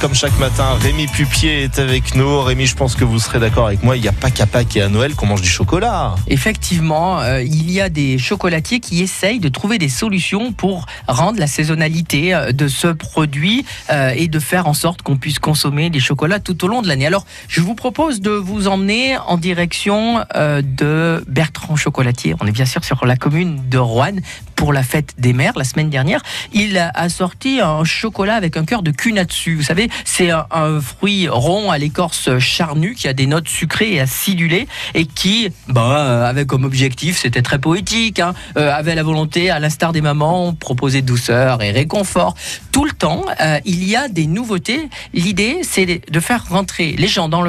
comme chaque matin. Rémi Pupier est avec nous. Rémi, je pense que vous serez d'accord avec moi. Il n'y a pas qu'à Pâques et à Noël qu'on mange du chocolat. Effectivement, euh, il y a des chocolatiers qui essayent de trouver des solutions pour rendre la saisonnalité euh, de ce produit euh, et de faire en sorte qu'on puisse consommer des chocolats tout au long de l'année. Alors, je vous propose de vous emmener en direction de Bertrand Chocolatier. On est bien sûr sur la commune de Roanne pour la fête des mères la semaine dernière. Il a sorti un chocolat avec un cœur de kunatsu. Vous savez, c'est un, fruit rond à l'écorce charnue qui a des notes sucrées et acidulées et qui, bah, euh, avait comme objectif, c'était très poétique, hein, euh, avait la volonté, à l'instar des mamans, proposer douceur et réconfort. Tout le temps, euh, il y a des nouveautés. L'idée, c'est de faire rentrer les gens dans,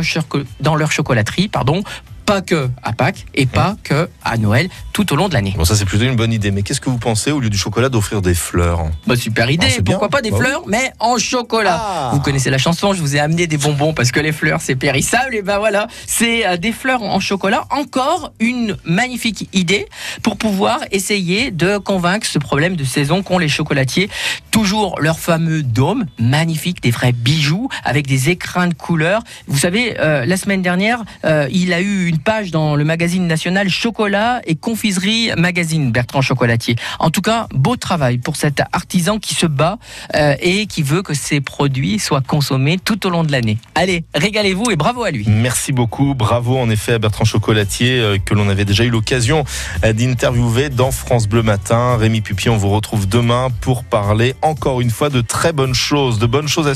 dans leur chocolaterie, pardon, pas que à Pâques et pas que à Noël, tout au long de l'année. Bon, ça, c'est plutôt une bonne idée. Mais qu'est-ce que vous pensez, au lieu du chocolat, d'offrir des fleurs Bah, super idée, Ah, bien. pourquoi pas des Bah oui. fleurs, mais en chocolat. Ah. Vous connaissez la chanson, je vous ai amené des bonbons parce que les fleurs c'est périssable. Et ben voilà, c'est euh, des fleurs en chocolat. Encore une magnifique idée pour pouvoir essayer de convaincre ce problème de saison qu'ont les chocolatiers. Toujours leur fameux dôme, magnifique, des vrais bijoux avec des écrins de couleurs. Vous savez, euh, la semaine dernière, euh, il a eu une page dans le magazine national Chocolat et Confiserie Magazine, Bertrand Chocolatier. En tout cas, beau travail pour cet artisan qui se bat euh, et qui veut que ses produits soient consommés tout au long de l'année. Allez, régalez-vous et bravo à lui. Merci beaucoup, bravo en effet à Bertrand Chocolatier que l'on avait déjà eu l'occasion d'interviewer dans France Bleu Matin. Rémi Pupier, on vous retrouve demain pour parler encore une fois de très bonnes choses, de bonnes choses à